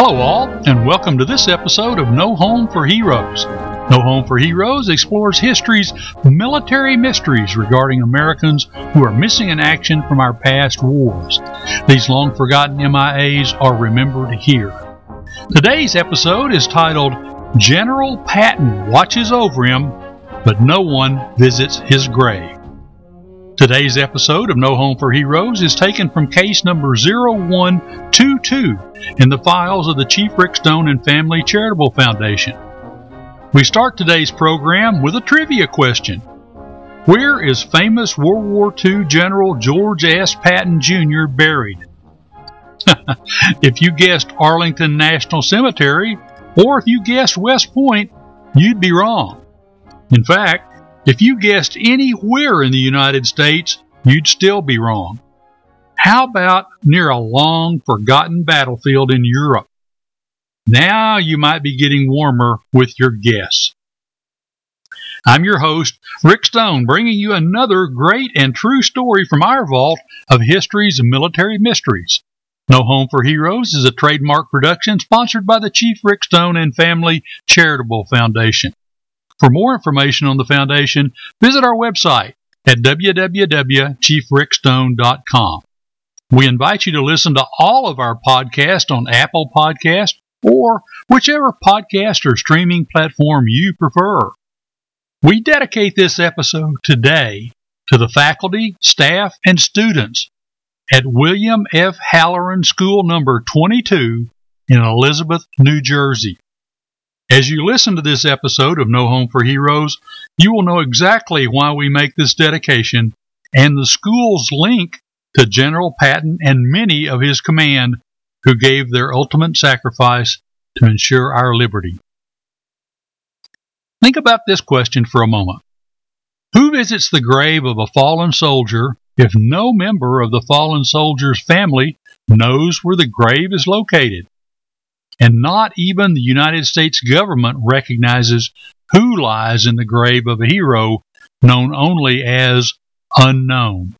Hello, all, and welcome to this episode of No Home for Heroes. No Home for Heroes explores history's military mysteries regarding Americans who are missing in action from our past wars. These long forgotten MIAs are remembered here. Today's episode is titled General Patton Watches Over Him, but No One Visits His Grave. Today's episode of No Home for Heroes is taken from case number 0122 in the files of the Chief Rick Stone and Family Charitable Foundation. We start today's program with a trivia question. Where is famous World War II General George S. Patton Jr. buried? if you guessed Arlington National Cemetery, or if you guessed West Point, you'd be wrong. In fact, if you guessed anywhere in the United States, you'd still be wrong. How about near a long forgotten battlefield in Europe? Now you might be getting warmer with your guess. I'm your host, Rick Stone, bringing you another great and true story from our vault of history's military mysteries. No Home for Heroes is a trademark production sponsored by the Chief Rick Stone and Family Charitable Foundation. For more information on the foundation, visit our website at www.chiefrickstone.com. We invite you to listen to all of our podcasts on Apple Podcast or whichever podcast or streaming platform you prefer. We dedicate this episode today to the faculty, staff, and students at William F. Halloran School number 22 in Elizabeth, New Jersey. As you listen to this episode of No Home for Heroes, you will know exactly why we make this dedication and the school's link to General Patton and many of his command who gave their ultimate sacrifice to ensure our liberty. Think about this question for a moment. Who visits the grave of a fallen soldier if no member of the fallen soldier's family knows where the grave is located? And not even the United States government recognizes who lies in the grave of a hero known only as unknown.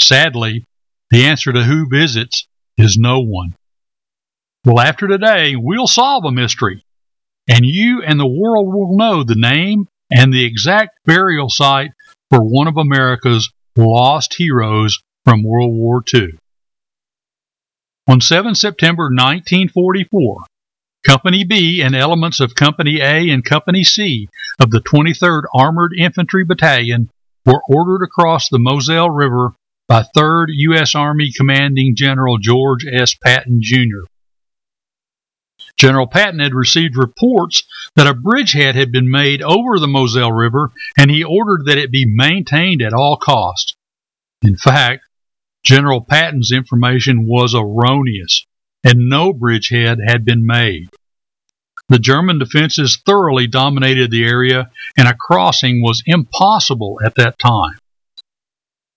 Sadly, the answer to who visits is no one. Well, after today, we'll solve a mystery, and you and the world will know the name and the exact burial site for one of America's lost heroes from World War II. On 7 September 1944, Company B and elements of Company A and Company C of the 23rd Armored Infantry Battalion were ordered across the Moselle River by 3rd U.S. Army Commanding General George S. Patton, Jr. General Patton had received reports that a bridgehead had been made over the Moselle River, and he ordered that it be maintained at all costs. In fact, General Patton's information was erroneous, and no bridgehead had been made. The German defenses thoroughly dominated the area, and a crossing was impossible at that time.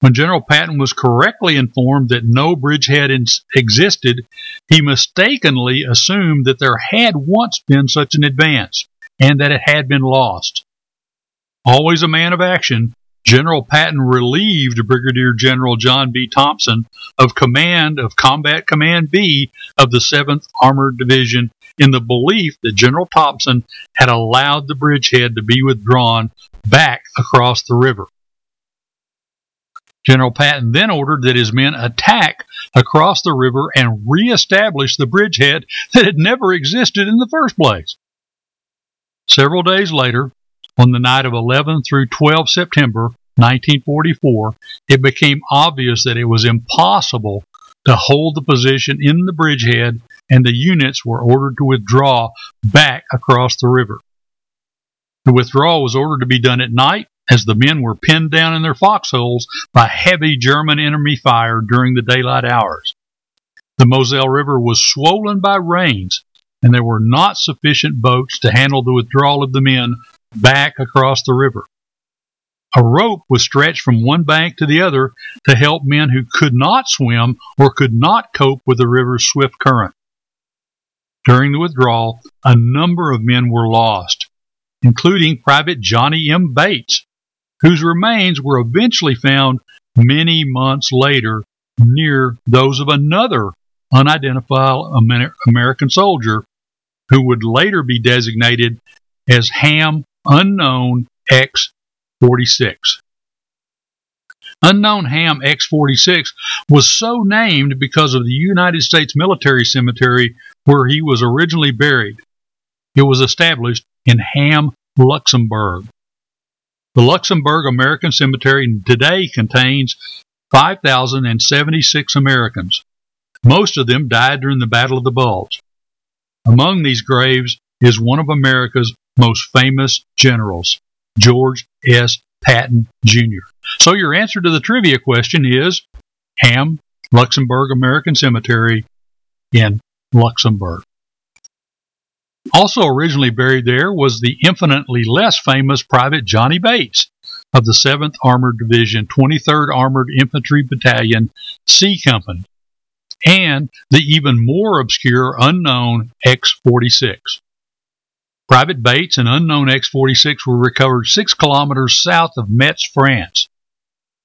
When General Patton was correctly informed that no bridgehead existed, he mistakenly assumed that there had once been such an advance and that it had been lost. Always a man of action, General Patton relieved Brigadier General John B. Thompson of command of Combat Command B of the 7th Armored Division in the belief that General Thompson had allowed the bridgehead to be withdrawn back across the river. General Patton then ordered that his men attack across the river and reestablish the bridgehead that had never existed in the first place. Several days later, on the night of 11 through 12 September 1944, it became obvious that it was impossible to hold the position in the bridgehead, and the units were ordered to withdraw back across the river. The withdrawal was ordered to be done at night as the men were pinned down in their foxholes by heavy German enemy fire during the daylight hours. The Moselle River was swollen by rains, and there were not sufficient boats to handle the withdrawal of the men back across the river. A rope was stretched from one bank to the other to help men who could not swim or could not cope with the river's swift current. During the withdrawal, a number of men were lost, including Private Johnny M. Bates, whose remains were eventually found many months later near those of another unidentified American soldier who would later be designated as Hamm Unknown X 46. Unknown Hamm X 46 was so named because of the United States Military Cemetery where he was originally buried. It was established in Hamm, Luxembourg. The Luxembourg American Cemetery today contains 5,076 Americans. Most of them died during the Battle of the Bulge. Among these graves is one of America's most famous generals, George S. Patton Jr. So your answer to the trivia question is Hamm Luxembourg American Cemetery in Luxembourg. Also originally buried there was the infinitely less famous Private Johnny Bates of the 7th Armored Division, 23rd Armored Infantry Battalion, C Company, and the even more obscure unknown X 46. Private Bates and unknown X 46 were recovered six kilometers south of Metz, France.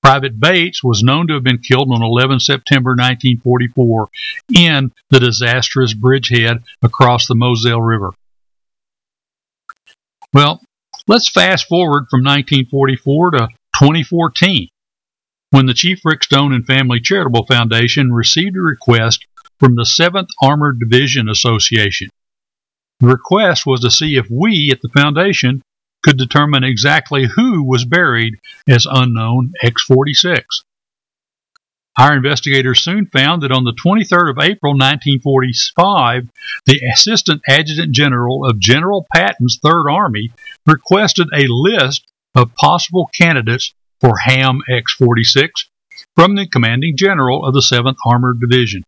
Private Bates was known to have been killed on 11 September 1944 in the disastrous bridgehead across the Moselle River. Well, let's fast forward from 1944 to 2014 when the Chief Rick Stone and Family Charitable Foundation received a request from the 7th Armored Division Association. The request was to see if we at the foundation could determine exactly who was buried as unknown X 46. Our investigators soon found that on the 23rd of April 1945, the Assistant Adjutant General of General Patton's Third Army requested a list of possible candidates for Hamm X 46 from the commanding general of the 7th Armored Division.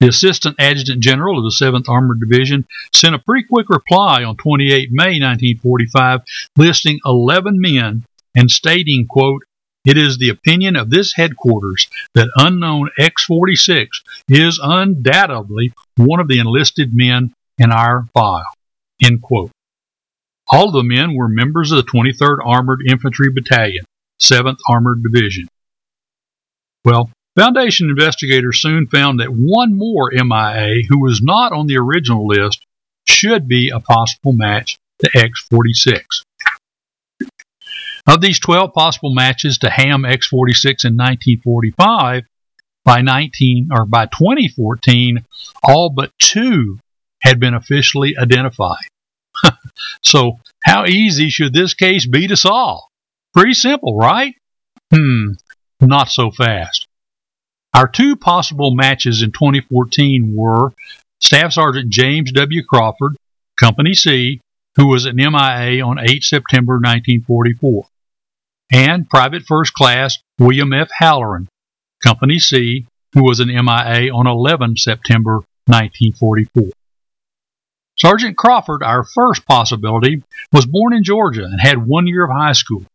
The Assistant Adjutant General of the 7th Armored Division sent a pretty quick reply on 28 May 1945 listing 11 men and stating, quote, it is the opinion of this headquarters that unknown X 46 is undoubtedly one of the enlisted men in our file. End quote. All the men were members of the 23rd Armored Infantry Battalion, 7th Armored Division. Well, Foundation investigators soon found that one more MIA who was not on the original list should be a possible match to X 46. Of these 12 possible matches to Hamm X 46 in 1945, by 19 or by 2014, all but two had been officially identified. so, how easy should this case be to solve? Pretty simple, right? Hmm, not so fast. Our two possible matches in 2014 were Staff Sergeant James W. Crawford, Company C, who was an MIA on 8 September 1944, and Private First Class William F. Halloran, Company C, who was an MIA on 11 September 1944. Sergeant Crawford, our first possibility, was born in Georgia and had one year of high school.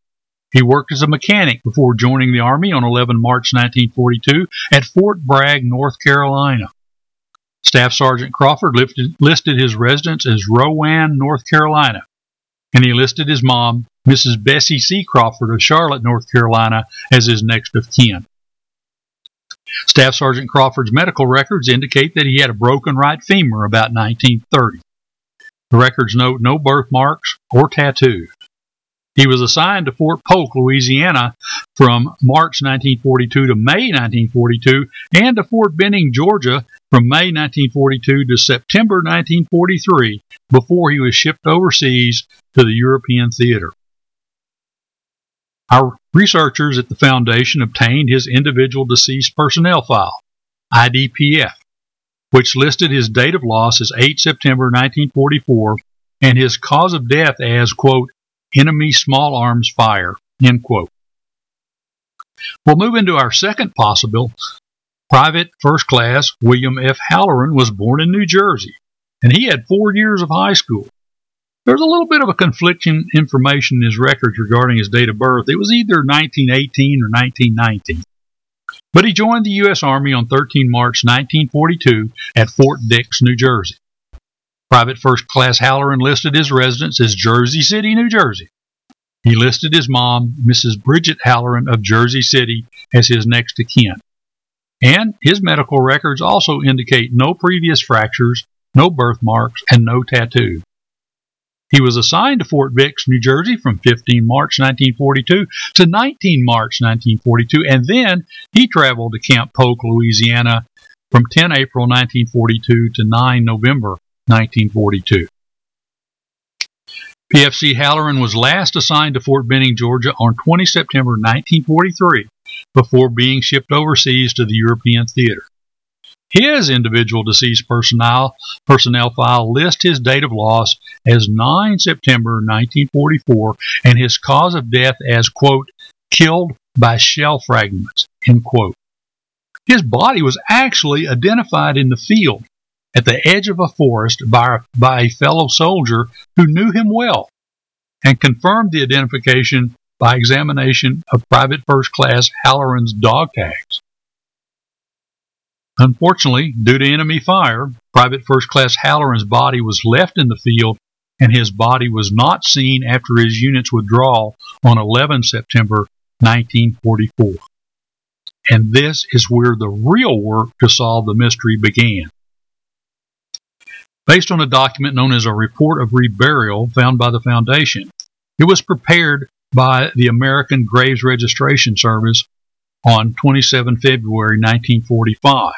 He worked as a mechanic before joining the Army on 11 March 1942 at Fort Bragg, North Carolina. Staff Sergeant Crawford lifted, listed his residence as Rowan, North Carolina, and he listed his mom, Mrs. Bessie C. Crawford of Charlotte, North Carolina, as his next of kin. Staff Sergeant Crawford's medical records indicate that he had a broken right femur about 1930. The records note no birthmarks or tattoos. He was assigned to Fort Polk, Louisiana from March 1942 to May 1942 and to Fort Benning, Georgia from May 1942 to September 1943 before he was shipped overseas to the European theater. Our researchers at the Foundation obtained his individual deceased personnel file, IDPF, which listed his date of loss as 8 September 1944 and his cause of death as, quote, enemy small arms fire, end quote. We'll move into our second possible. Private First Class William F. Halloran was born in New Jersey, and he had four years of high school. There's a little bit of a conflicting information in his records regarding his date of birth. It was either 1918 or 1919. But he joined the U.S. Army on 13 March 1942 at Fort Dix, New Jersey. Private First Class Halloran listed his residence as Jersey City, New Jersey. He listed his mom, Mrs. Bridget Halloran of Jersey City, as his next of kin. And his medical records also indicate no previous fractures, no birthmarks, and no tattoo. He was assigned to Fort Dix, New Jersey from 15 March 1942 to 19 March 1942, and then he traveled to Camp Polk, Louisiana from 10 April 1942 to 9 November 1942. PFC Halloran was last assigned to Fort Benning, Georgia on 20 September 1943 before being shipped overseas to the European theater. His individual deceased personnel, personnel file lists his date of loss as 9 September 1944 and his cause of death as, quote, killed by shell fragments, end quote. His body was actually identified in the field at the edge of a forest by, by a fellow soldier who knew him well and confirmed the identification by examination of Private First Class Halloran's dog tags. Unfortunately, due to enemy fire, Private First Class Halloran's body was left in the field and his body was not seen after his unit's withdrawal on 11 September 1944. And this is where the real work to solve the mystery began. Based on a document known as a Report of Reburial found by the Foundation, it was prepared by the American Graves Registration Service on 27 February 1945.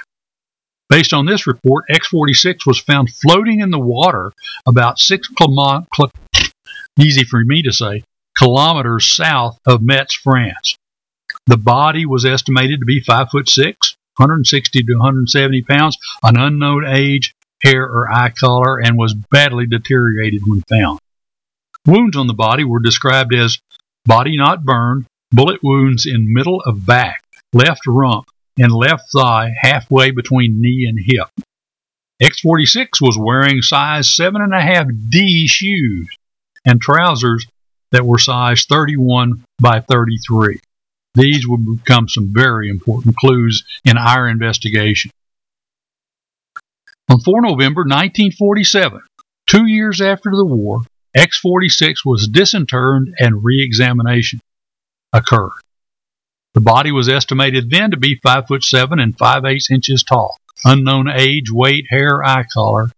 Based on this report, X 46 was found floating in the water about 6 km, easy for me to say, kilometers south of Metz, France. The body was estimated to be 5 foot 6, 160 to 170 pounds, an unknown age, hair or eye color, and was badly deteriorated when found. Wounds on the body were described as body not burned, bullet wounds in middle of back, left rump, and left thigh halfway between knee and hip. X46 was wearing size 7.5 D shoes and trousers that were size 31 by 33. These would become some very important clues in our investigation. On 4 November 1947, two years after the war, X 46 was disinterred and re examination occurred. The body was estimated then to be 5 foot 7 and 5 8 inches tall, unknown age, weight, hair, eye color,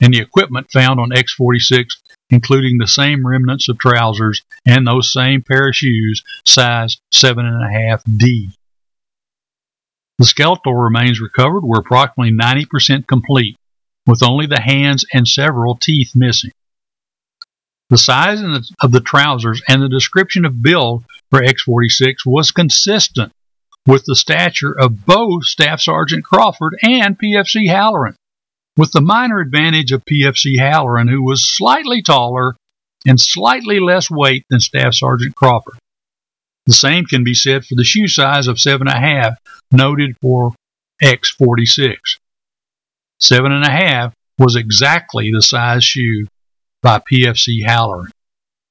and the equipment found on X 46, including the same remnants of trousers and those same pair of shoes, size 7.5 D. The skeletal remains recovered were approximately 90% complete, with only the hands and several teeth missing. The size of the trousers and the description of build for X46 was consistent with the stature of both Staff Sergeant Crawford and PFC Halloran, with the minor advantage of PFC Halloran, who was slightly taller and slightly less weight than Staff Sergeant Crawford. The same can be said for the shoe size of 7.5, noted for X46. 7.5 was exactly the size shoe by PFC Halloran,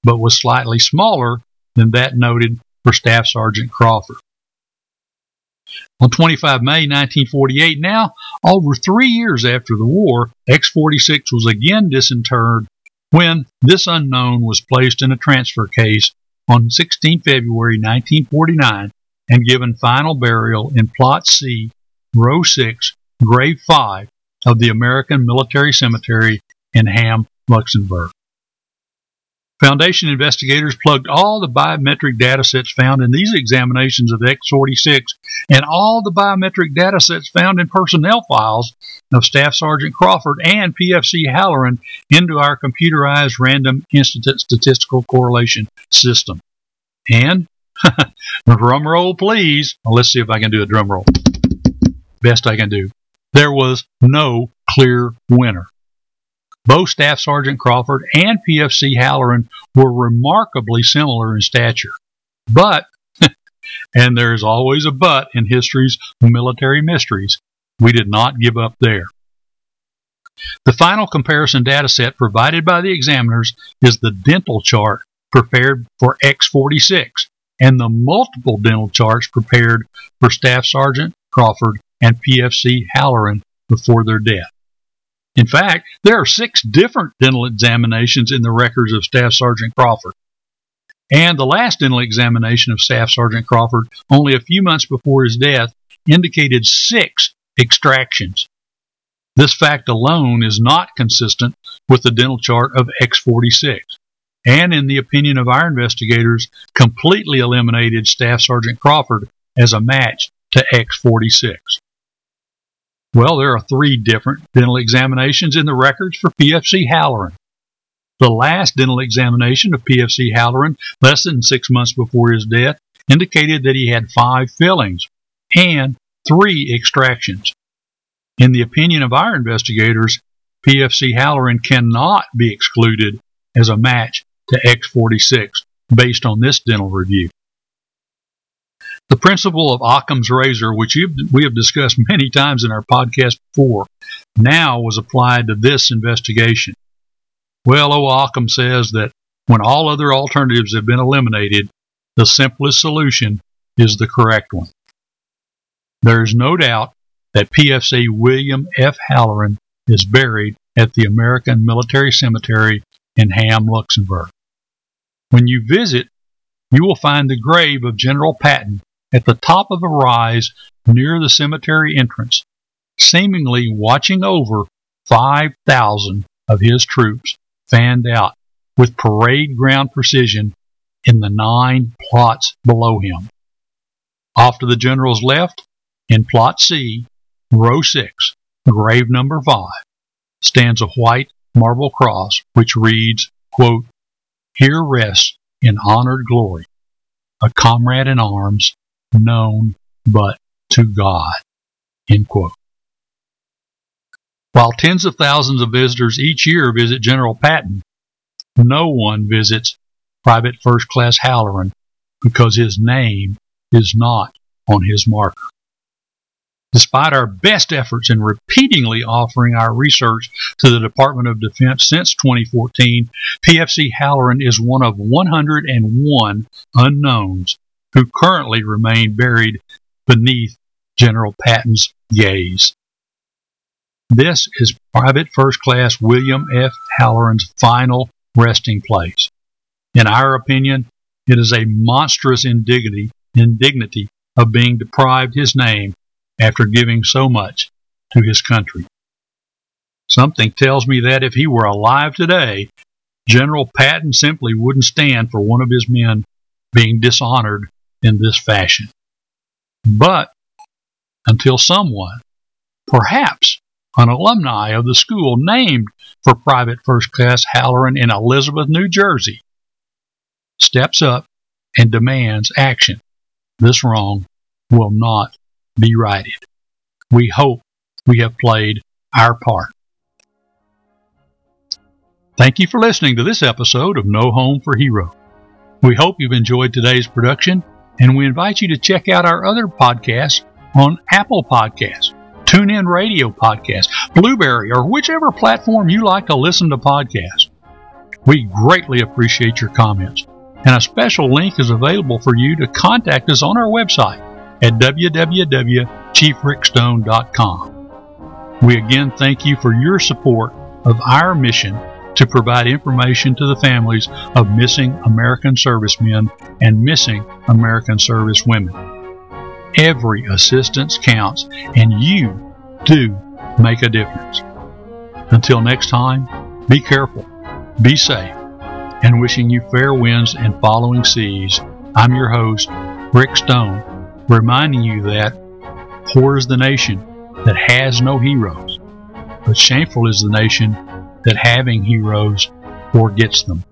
but was slightly smaller than that noted for Staff Sergeant Crawford. On 25 May 1948, now over three years after the war, X 46 was again disinterred when this unknown was placed in a transfer case on 16 February 1949 and given final burial in Plot C, Row 6, Grave 5 of the American Military Cemetery in Hamm, Luxembourg. Foundation investigators plugged all the biometric data sets found in these examinations of X46 and all the biometric data sets found in personnel files of Staff Sergeant Crawford and PFC Halloran into our computerized random incident statistical correlation system. And, drum roll please, well, let's see if I can do a drum roll. Best I can do. There was no clear winner. Both Staff Sergeant Crawford and PFC Halloran were remarkably similar in stature. But, and there is always a but in history's military mysteries, we did not give up there. The final comparison data set provided by the examiners is the dental chart prepared for X46 and the multiple dental charts prepared for Staff Sergeant Crawford and PFC Halloran before their death. In fact, there are six different dental examinations in the records of Staff Sergeant Crawford. And the last dental examination of Staff Sergeant Crawford, only a few months before his death, indicated six extractions. This fact alone is not consistent with the dental chart of X46, and in the opinion of our investigators, completely eliminated Staff Sergeant Crawford as a match to X46. Well, there are three different dental examinations in the records for PFC Halloran. The last dental examination of PFC Halloran, less than six months before his death, indicated that he had five fillings and three extractions. In the opinion of our investigators, PFC Halloran cannot be excluded as a match to X46 based on this dental review. The principle of Occam's razor, which we have discussed many times in our podcast before, now was applied to this investigation. Well, O. Occam says that when all other alternatives have been eliminated, the simplest solution is the correct one. There is no doubt that PFC William F. Halloran is buried at the American Military Cemetery in Hamm, Luxembourg. When you visit, you will find the grave of General Patton at the top of a rise near the cemetery entrance, seemingly watching over 5,000 of his troops fanned out with parade ground precision in the nine plots below him. Off to the general's left, in plot C, row 6, grave number 5, stands a white marble cross which reads, quote, Here rests in honored glory a comrade in arms known but to God. End quote. While tens of thousands of visitors each year visit General Patton, no one visits Private First Class Halloran because his name is not on his marker. Despite our best efforts in repeatedly offering our research to the Department of Defense since 2014, PFC Halloran is one of 101 unknowns who currently remain buried beneath General Patton's gaze. This is Private First Class William F. Halloran's final resting place. In our opinion, it is a monstrous indignity, indignity of being deprived his name after giving so much to his country. Something tells me that if he were alive today, General Patton simply wouldn't stand for one of his men being dishonored in this fashion. But until someone, perhaps an alumni of the school named for Private First Class Halloran in Elizabeth, New Jersey, steps up and demands action, this wrong will not be righted. We hope we have played our part. Thank you for listening to this episode of No Home for Hero. We hope you've enjoyed today's production, and we invite you to check out our other podcasts on Apple Podcasts, TuneIn Radio Podcasts, Blubrry, or whichever platform you like to listen to podcasts. We greatly appreciate your comments, and a special link is available for you to contact us on our website at www.chiefrickstone.com. We again thank you for your support of our mission to provide information to the families of missing American servicemen and missing American servicewomen. Every assistance counts, and you do make a difference. Until next time, be careful, be safe, and wishing you fair winds and following seas, I'm your host, Rick Stone reminding you that poor is the nation that has no heroes, but shameful is the nation that having heroes forgets them.